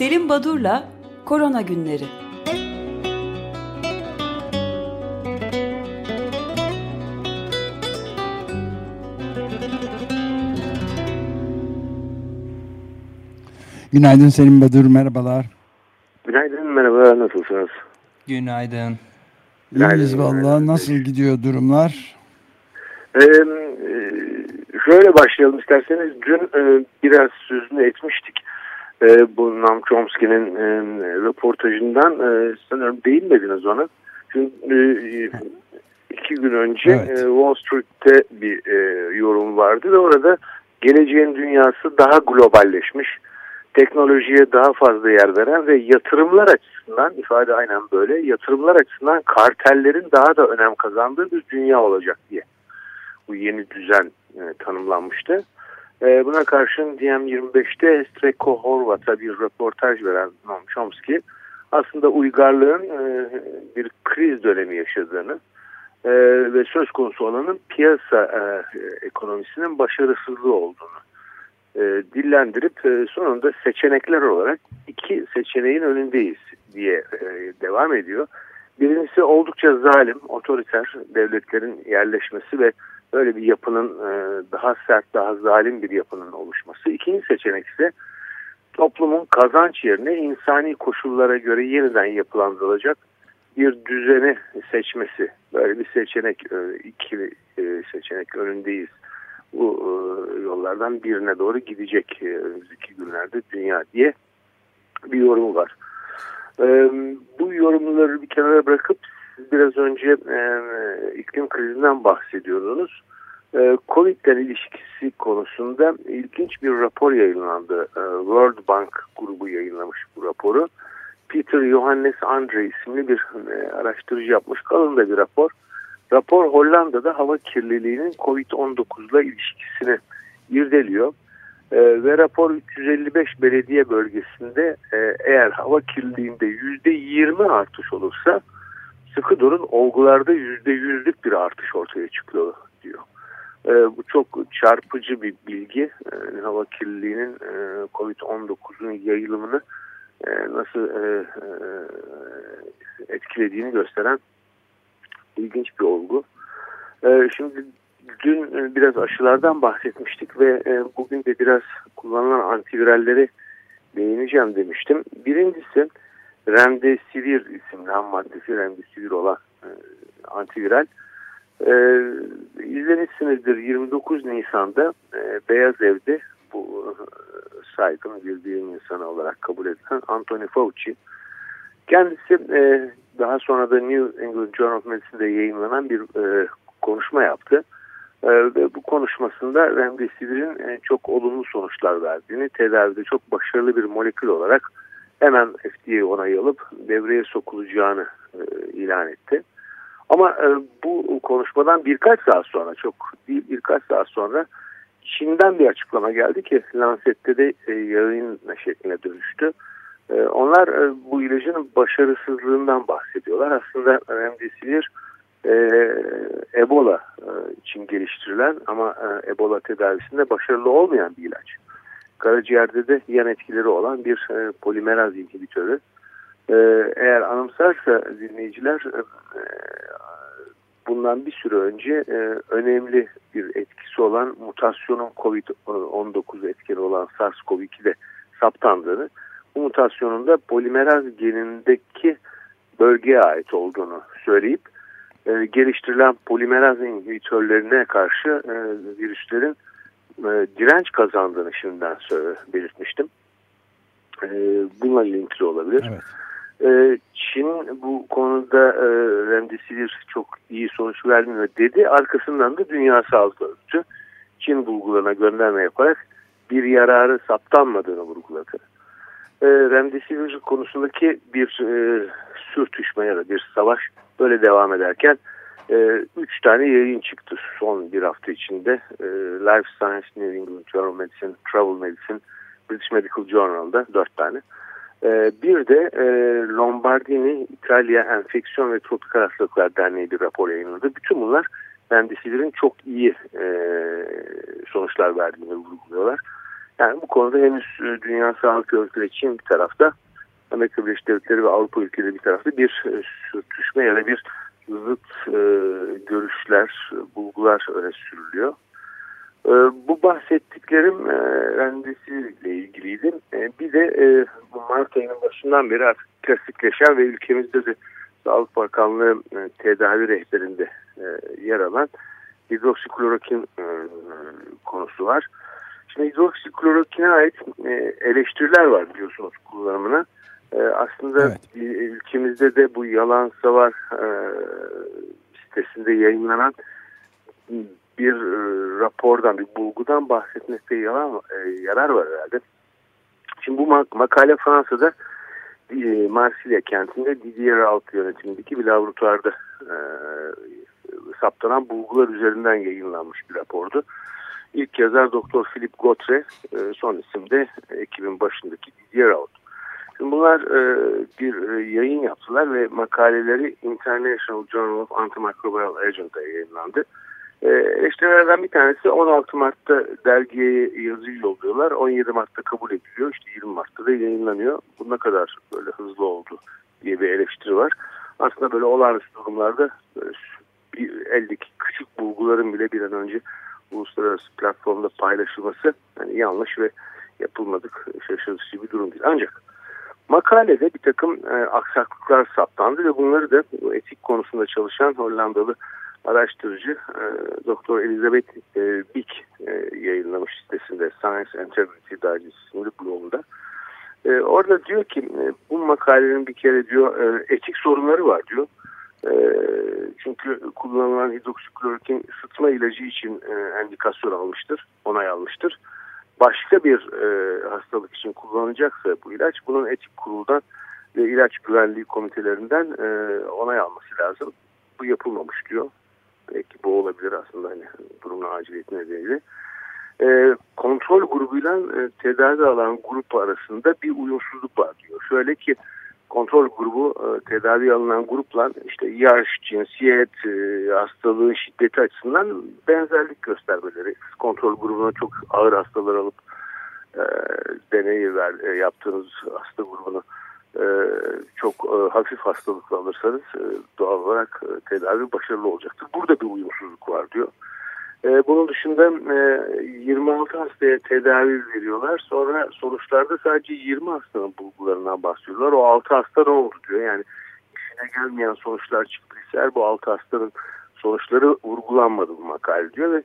Selim Badur'la Korona Günleri. Günaydın Selim Badur, merhabalar. Günaydın, merhaba, nasılsınız? Günaydın. İyiyiz valla. Nasıl gidiyor durumlar? Ee, şöyle başlayalım isterseniz. Dün e, biraz sözünü etmiştik. E, bu Nam Chomsky'nin e, röportajından e, sanırım değinmediniz ona. Çünkü e, iki gün önce Evet. e, Wall Street'te bir e, yorum vardı ve orada geleceğin dünyası daha globalleşmiş, teknolojiye daha fazla yer veren ve yatırımlar açısından ifade aynen böyle yatırımlar açısından kartellerin daha da önem kazandığı bir dünya olacak diye bu yeni düzen e, tanımlanmıştı. E, buna karşın DM25'te Streko Horvat'a bir röportaj veren Noam Chomsky aslında uygarlığın e, bir kriz dönemi yaşadığını e, ve söz konusu olanın piyasa e, ekonomisinin başarısızlığı olduğunu e, dillendirip e, sonunda seçenekler olarak iki seçeneğin önündeyiz diye e, devam ediyor. Birincisi oldukça zalim, otoriter devletlerin yerleşmesi ve böyle bir yapının e, daha sert, daha zalim bir yapının oluşması. İkinci seçenek ise toplumun kazanç yerine insani koşullara göre yeniden yapılandırılacak bir düzeni seçmesi. Böyle bir seçenek, e, iki e, seçenek önündeyiz. Bu yollardan birine doğru gidecek önümüzdeki günlerde dünya diye bir yorumu var. Bu yorumları bir kenara bırakıp siz biraz önce e, iklim krizinden bahsediyordunuz. E, Covid'den ilişkisi konusunda ilginç bir rapor yayınlandı. E, World Bank grubu yayınlamış bu raporu. Peter Johannes Andre isimli bir e, araştırıcı yapmış. Kalın da bir rapor. Rapor Hollanda'da hava kirliliğinin Covid-19 ile ilişkisini irdeliyor. E, ve rapor 355 belediye bölgesinde e, eğer hava kirliliğinde %20 artış olursa sıkı durun olgularda %100'lük bir artış ortaya çıkıyor diyor. E, bu çok çarpıcı bir bilgi. E, hava kirliliğinin e, Covid-19'un yayılımını e, nasıl e, e, etkilediğini gösteren ilginç bir olgu. E, şimdi dün e, biraz aşılardan bahsetmiştik ve e, bugün de biraz kullanılan antiviralleri değineceğim demiştim. Birincisi Remdesivir isimli ham maddesi Remdesivir olan e, antiviral. E, izlemişsinizdir 29 Nisan'da e, Beyaz Ev'de bu e, saygın bir insanı olarak kabul edilen Anthony Fauci kendisi e, daha sonra da New England Journal of Medicine'de yayınlanan bir e, konuşma yaptı. E, ve bu konuşmasında Remdesivir'in e, çok olumlu sonuçlar verdiğini, tedavide çok başarılı bir molekül olarak hemen FDA onayı alıp devreye sokulacağını e, ilan etti. Ama e, bu konuşmadan birkaç saat sonra, çok değil birkaç saat sonra Çin'den bir açıklama geldi ki Lancet'te de e, yayın şekline dönüştü. E, onlar e, bu ilacın başarısızlığından bahsediyorlar. Aslında Remdesivir e, Ebola e, için geliştirilen ama e, Ebola tedavisinde başarılı olmayan bir ilaç. Karaciğerde de yan etkileri olan bir e, polimeraz inhibitörü. E, eğer anımsarsa dinleyiciler e, bundan bir süre önce e, önemli bir etkisi olan mutasyonun COVID-19 etkili olan SARS-CoV-2'de saptandığını, bu mutasyonun da polimeraz genindeki bölgeye ait olduğunu söyleyip e, geliştirilen polimeraz inhibitörlerine karşı e, virüslerin e, direnç kazandığını şimdiden söyle, belirtmiştim. E, bununla ilintili olabilir. Evet. E, Çin bu konuda e, Remdesivir çok iyi sonuç vermiyor dedi. Arkasından da Dünya Sağlık Örgütü Çin bulgularına gönderme yaparak bir yararı saptanmadığını vurguladı. E, Remdesivir konusundaki bir e, sürtüşme ya da bir savaş böyle devam ederken e, üç tane yayın çıktı son bir hafta içinde. E, Life Science, New England Journal of Medicine, Travel Medicine, British Medical Journal'da dört tane. E, bir de e, Lombardini İtalya Enfeksiyon ve Tropikal Hastalıklar Derneği bir rapor yayınladı. Bütün bunlar Remdesivir'in çok iyi e, sonuçlar verdiğini vurguluyorlar. Yani bu konuda henüz e, Dünya Sağlık Örgütü için bir tarafta Amerika Birleşik Devletleri ve Avrupa ülkeleri bir tarafta bir e, sürtüşme ya da bir zıt e, görüşler, bulgular öne sürülüyor. E, bu bahsettiklerim e, rendesiyle ilgiliydi. E, bir de e, bu Mart ayının başından beri artık klasikleşen ve ülkemizde de Sağlık Bakanlığı e, tedavi rehberinde e, yer alan hidroksiklorokin e, konusu var. Şimdi hidroksiklorokine ait e, eleştiriler var biliyorsunuz kullanımına. E, aslında evet. ülkemizde de bu yalan savar e, sitesinde yayınlanan bir e, rapordan, bir bulgudan bahsetmekte yalan, e, yarar var herhalde. Şimdi bu mak makale Fransa'da e, Marsilya kentinde Didier Raoult yönetimindeki bir laboratuvarda e, saptanan bulgular üzerinden yayınlanmış bir rapordu. İlk yazar Doktor Philip Gotre, e, son isim de ekibin başındaki Didier Raoult. Şimdi bunlar e, bir e, yayın yaptılar ve makaleleri International Journal of Antimicrobial Agent'a yayınlandı. E, eleştirilerden bir tanesi 16 Mart'ta dergiye yazıyı yolluyorlar. 17 Mart'ta kabul ediliyor. İşte 20 Mart'ta da yayınlanıyor. Bu ne kadar böyle hızlı oldu diye bir eleştiri var. Aslında böyle olağanüstü durumlarda böyle bir, eldeki küçük bulguların bile bir an önce uluslararası platformda paylaşılması yani yanlış ve yapılmadık şaşırtıcı bir durum değil. Ancak makalede bir takım e, aksaklıklar saptandı ve bunları da etik konusunda çalışan Hollandalı araştırıcı e, Doktor Elizabeth e, Bick e, yayınlamış sitesinde Science Integrity Digest isimli blogunda. E, orada diyor ki e, bu makalenin bir kere diyor e, etik sorunları var diyor. E, çünkü kullanılan hidroksiklorokin sıtma ilacı için e, endikasyon almıştır, onay almıştır. Başka bir e, hastalık için kullanılacaksa bu ilaç bunun etik kuruldan ve ilaç güvenliği komitelerinden e, onay alması lazım. Bu yapılmamış diyor. Belki bu olabilir aslında hani durumun aciliyeti nedeniyle. E, kontrol grubuyla e, tedavi alan grup arasında bir uyumsuzluk var diyor. Şöyle ki kontrol grubu e, tedavi alınan grupla işte yaş, cinsiyet, e, hastalığın şiddeti açısından benzerlik göstermeleri. Kontrol grubuna çok ağır hastalar alıp e, deneyi ver, e, yaptığınız hasta grubunu e, çok e, hafif hastalıkla alırsanız e, doğal olarak e, tedavi başarılı olacaktır. Burada bir uyumsuzluk var diyor. E, bunun dışında e, 26 hastaya tedavi veriyorlar. Sonra sonuçlarda sadece 20 hastanın bulgularından bahsediyorlar. O 6 hasta ne oldu diyor. Yani işine gelmeyen sonuçlar çıktıysa bu 6 hastanın sonuçları vurgulanmadı bu makale diyor ve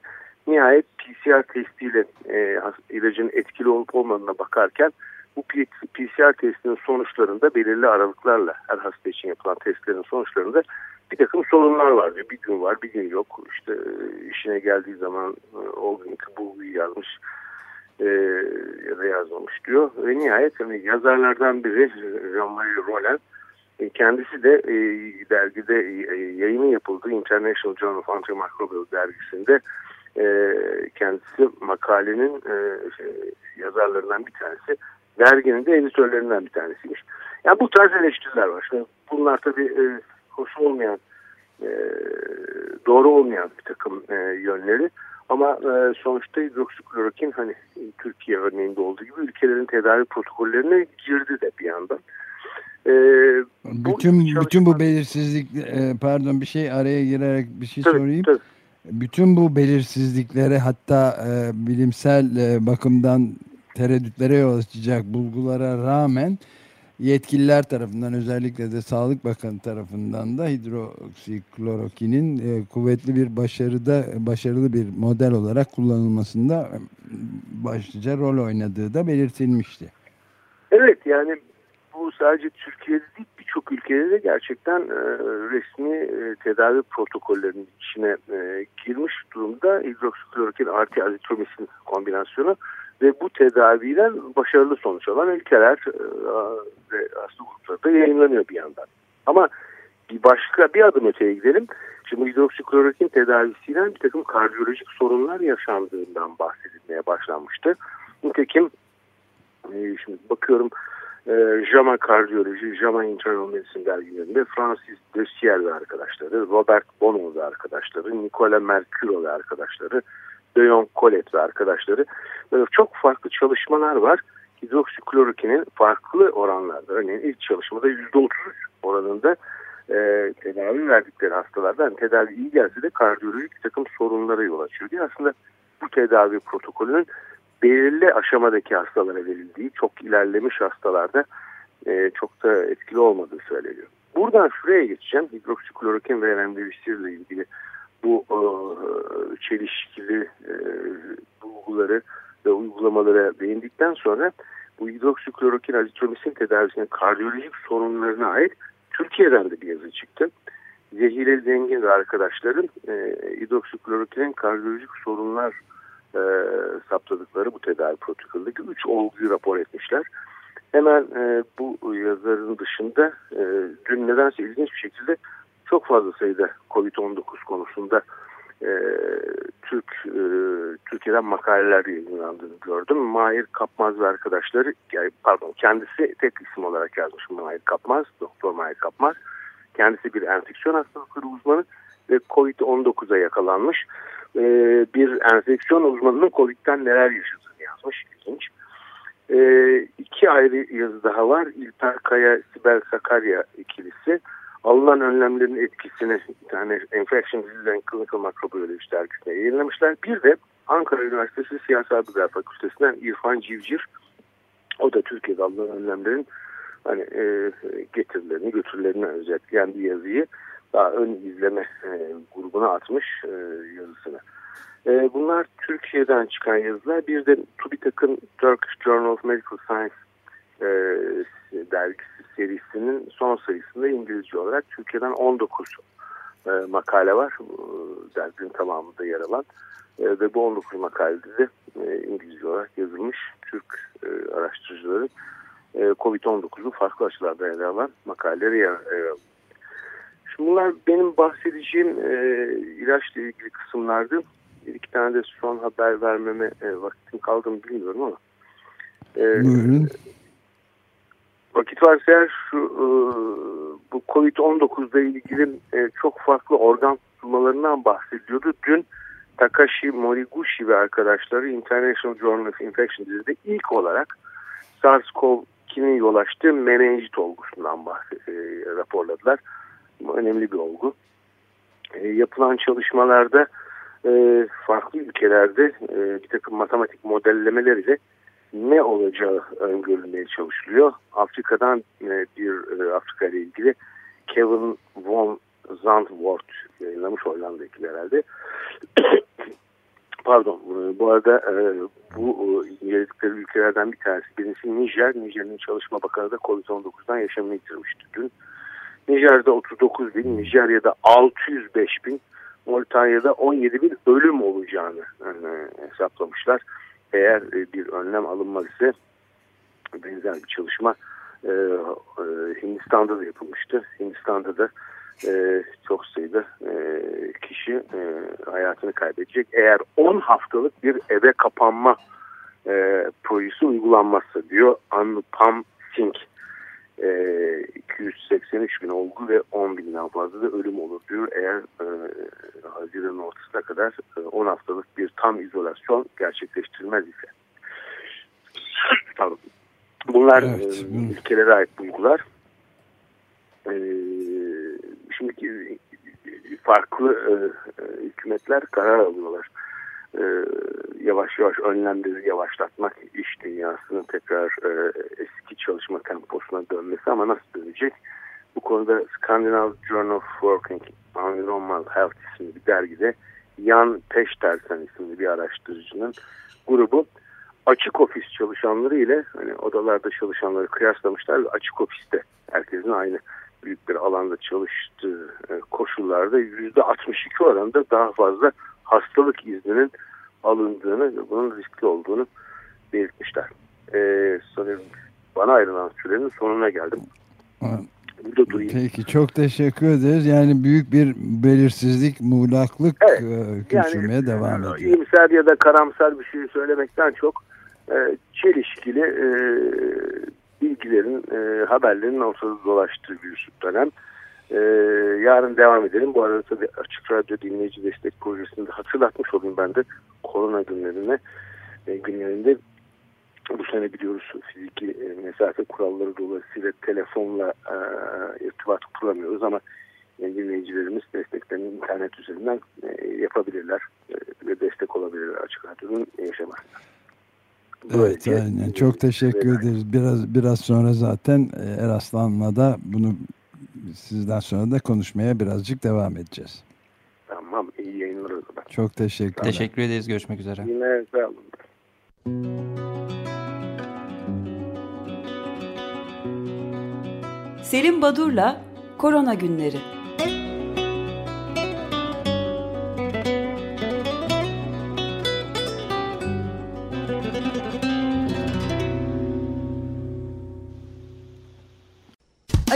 nihayet PCR testiyle e, ilacın etkili olup olmadığına bakarken bu PCR testinin sonuçlarında belirli aralıklarla her hasta için yapılan testlerin sonuçlarında bir takım sorunlar var diyor. Bir gün var bir gün yok. İşte e, işine geldiği zaman e, o günkü bulguyu yazmış e, ya da yazmamış diyor. Ve nihayet hani yazarlardan biri Jean-Marie Roland e, kendisi de e, dergide e, yayını yapıldığı International Journal of Antimicrobial dergisinde e, kendisi makalenin e, şey, yazarlarından bir tanesi derginin de editörlerinden bir tanesiymiş. Yani bu tarz eleştiriler var. Şimdi bunlar tabii e, hoş olmayan, e, doğru olmayan bir takım e, yönleri. Ama e, sonuçta hidroksiklorokin hani Türkiye örneğinde olduğu gibi ülkelerin tedavi protokollerine girdi de bir yandan. E, bütün bu bütün bu belirsizlik e, pardon bir şey araya girerek bir şey tabii, sorayım. Tabii. Bütün bu belirsizliklere hatta e, bilimsel e, bakımdan tereddütlere yol açacak bulgulara rağmen yetkililer tarafından özellikle de Sağlık Bakanı tarafından da hidroksiklorokinin e, kuvvetli bir başarıda başarılı bir model olarak kullanılmasında e, başlıca rol oynadığı da belirtilmişti. Evet yani bu sadece Türkiye'de değil birçok ülkede de gerçekten e, resmi e, tedavi protokollerinin içine e, girmiş durumda hidroksiklorokin artı azitromisin kombinasyonu ve bu tedaviden başarılı sonuç alan ülkeler e, ve hasta grupları yayınlanıyor bir yandan. Ama bir başka bir adım öteye gidelim. Şimdi hidroksiklorokin tedavisiyle bir takım kardiyolojik sorunlar yaşandığından bahsedilmeye başlanmıştı. Nitekim e, şimdi bakıyorum e, JAMA Kardiyoloji, JAMA Internal Medicine dergilerinde Francis Dessier ve arkadaşları, Robert Bono ve arkadaşları, Nicola Mercuro ve arkadaşları, Deyon Collet ve arkadaşları böyle çok farklı çalışmalar var. Hidroksiklorokinin farklı oranlarda örneğin ilk çalışmada %33 oranında e, tedavi verdikleri hastalardan tedavi iyi gelse de kardiyolojik takım sorunlara yol açıyor diye aslında bu tedavi protokolünün belirli aşamadaki hastalara verildiği çok ilerlemiş hastalarda e, çok da etkili olmadığı söyleniyor. Buradan şuraya geçeceğim. Hidroksiklorokin ve remdesivir ile ilgili bu e, çelişkili e, bulguları ve uygulamalara değindikten sonra bu hidroksiklorokin azitromisin tedavisinin kardiyolojik sorunlarına ait Türkiye'den de bir yazı çıktı. Zehire Zengin ve arkadaşların e, hidroksiklorokinin kardiyolojik sorunlar e, saptadıkları bu tedavi protokolündeki 3 olguyu rapor etmişler. Hemen e, bu yazarın dışında e, dün nedense ilginç bir şekilde çok fazla sayıda COVID-19 konusunda e, Türk e, Türkiye'den makaleler yayınlandığını gördüm. Mahir Kapmaz ve arkadaşları, pardon kendisi tek isim olarak yazmış Mahir Kapmaz, Doktor Mahir Kapmaz. Kendisi bir enfeksiyon hastalıkları uzmanı ve COVID-19'a yakalanmış. E, bir enfeksiyon uzmanının COVID'den neler yaşadığını yazmış. İlginç. E, iki ayrı yazı daha var. İlper Kaya, Sibel Sakarya ikilisi alınan önlemlerin etkisini tane Infection Disease and Clinical Microbiology dergisine yayınlamışlar. Bir de Ankara Üniversitesi Siyasal Bilgiler Fakültesinden İrfan Civcir o da Türkiye'de alınan önlemlerin hani e, getirilerini götürülerini özetleyen bir yazıyı daha ön izleme e, grubuna atmış e, yazısını. E, bunlar Türkiye'den çıkan yazılar. Bir de TÜBİTAK'ın Turkish Journal of Medical Science e, dergisi serisinin son sayısında İngilizce olarak Türkiye'den 19 e, makale var. E, derginin tamamında yer alan. E, ve bu 19 makalede de e, İngilizce olarak yazılmış Türk e, araştırıcıların e, COVID-19'u farklı açılardan ele alan makaleleri yer, yer alıyor. Şimdi bunlar benim bahsedeceğim e, ilaçla ilgili kısımlardı. Bir iki tane de son haber vermeme e, vaktim kaldı mı bilmiyorum ama. E, Buyurun vakit varsa eğer şu e, bu Covid-19 ile ilgili e, çok farklı organ tutulmalarından bahsediyordu. Dün Takashi Moriguchi ve arkadaşları International Journal of Infection Disease'de ilk olarak SARS-CoV-2'nin yol açtığı menenjit olgusundan e, raporladılar. Önemli bir olgu. Yapılan çalışmalarda farklı ülkelerde bir takım matematik modellemeler ile ne olacağı öngörülmeye çalışılıyor. Afrika'dan e, bir e, Afrika ile ilgili Kevin von Zandvoort yayınlamış Hollanda'daki herhalde. Pardon e, bu arada bu inceledikleri ülkelerden bir tanesi birincisi Nijer. Nijer'in çalışma bakanı da Covid-19'dan yaşamını yitirmişti dün. Nijer'de 39 bin, Nijerya'da 605 bin, Moritanya'da 17 bin ölüm olacağını hesaplamışlar eğer e, bir önlem alınmaz ise benzer bir çalışma e, e, Hindistan'da da yapılmıştı. Hindistan'da da çok sayıda kişi hayatını kaybedecek. Eğer 10 haftalık bir eve kapanma e, projesi uygulanmazsa diyor Anupam Singh. 283 bin olgu ve 10 binden fazla da ölüm olur diyor. Eğer e, Haziran ortasına kadar e, 10 haftalık bir tam izolasyon gerçekleştirilmez ise. Pardon. Bunlar evet. e, ülkelere ait bulgular. E, şimdiki farklı e, e, hükümetler karar alıyorlar. E, yavaş yavaş önlemleri yavaşlatmak iş dünyasının tekrar e, eski çalışma temposuna dönmesi ama nasıl dönecek? Bu konuda Scandinavian Journal of Working Environmental Health isimli bir dergide Jan Peştersen isimli bir araştırıcının grubu açık ofis çalışanları ile hani odalarda çalışanları kıyaslamışlar ve açık ofiste herkesin aynı büyük bir alanda çalıştığı e, koşullarda yüzde 62 oranında daha fazla hastalık izninin alındığını ve bunun riskli olduğunu belirtmişler. Ee, sanırım bana ayrılan sürenin sonuna geldim. Burada durayım. Peki çok teşekkür ederiz. Yani büyük bir belirsizlik, muğlaklık evet, e, küçülmeye yani, devam ediyor. İyimser ya da karamsar bir şey söylemekten çok e, çelişkili e, bilgilerin, e, haberlerin ortada dolaştığı bir dönem. Ee, yarın devam edelim. Bu arada tabii Açık Radyo Dinleyici Destek Projesi'nde hatırlatmış olayım ben de korona günlerine e, günlerinde bu sene biliyoruz fiziki e, mesafe kuralları dolayısıyla telefonla e, irtibat kuramıyoruz ama e, dinleyicilerimiz desteklerini internet üzerinden e, yapabilirler e, ve destek olabilirler Açık Radyo'nun yaşamasına. Evet, aynen. Çok teşekkür ederiz. Biraz biraz sonra zaten Eraslan'la da bunu sizden sonra da konuşmaya birazcık devam edeceğiz. Tamam, iyi yayınlar o zaman. Çok teşekkür Teşekkür ederiz. Görüşmek üzere. Yine sağ olun. Selim Badur'la Korona Günleri